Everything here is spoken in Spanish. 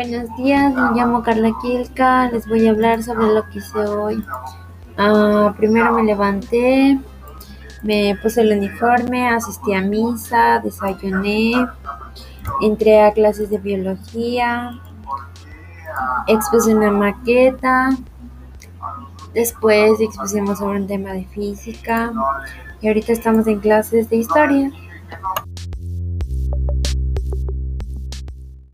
Buenos días, me llamo Carla Quilca, les voy a hablar sobre lo que hice hoy. Ah, primero me levanté, me puse el uniforme, asistí a misa, desayuné, entré a clases de biología, expuse una maqueta, después expusimos sobre un tema de física y ahorita estamos en clases de historia.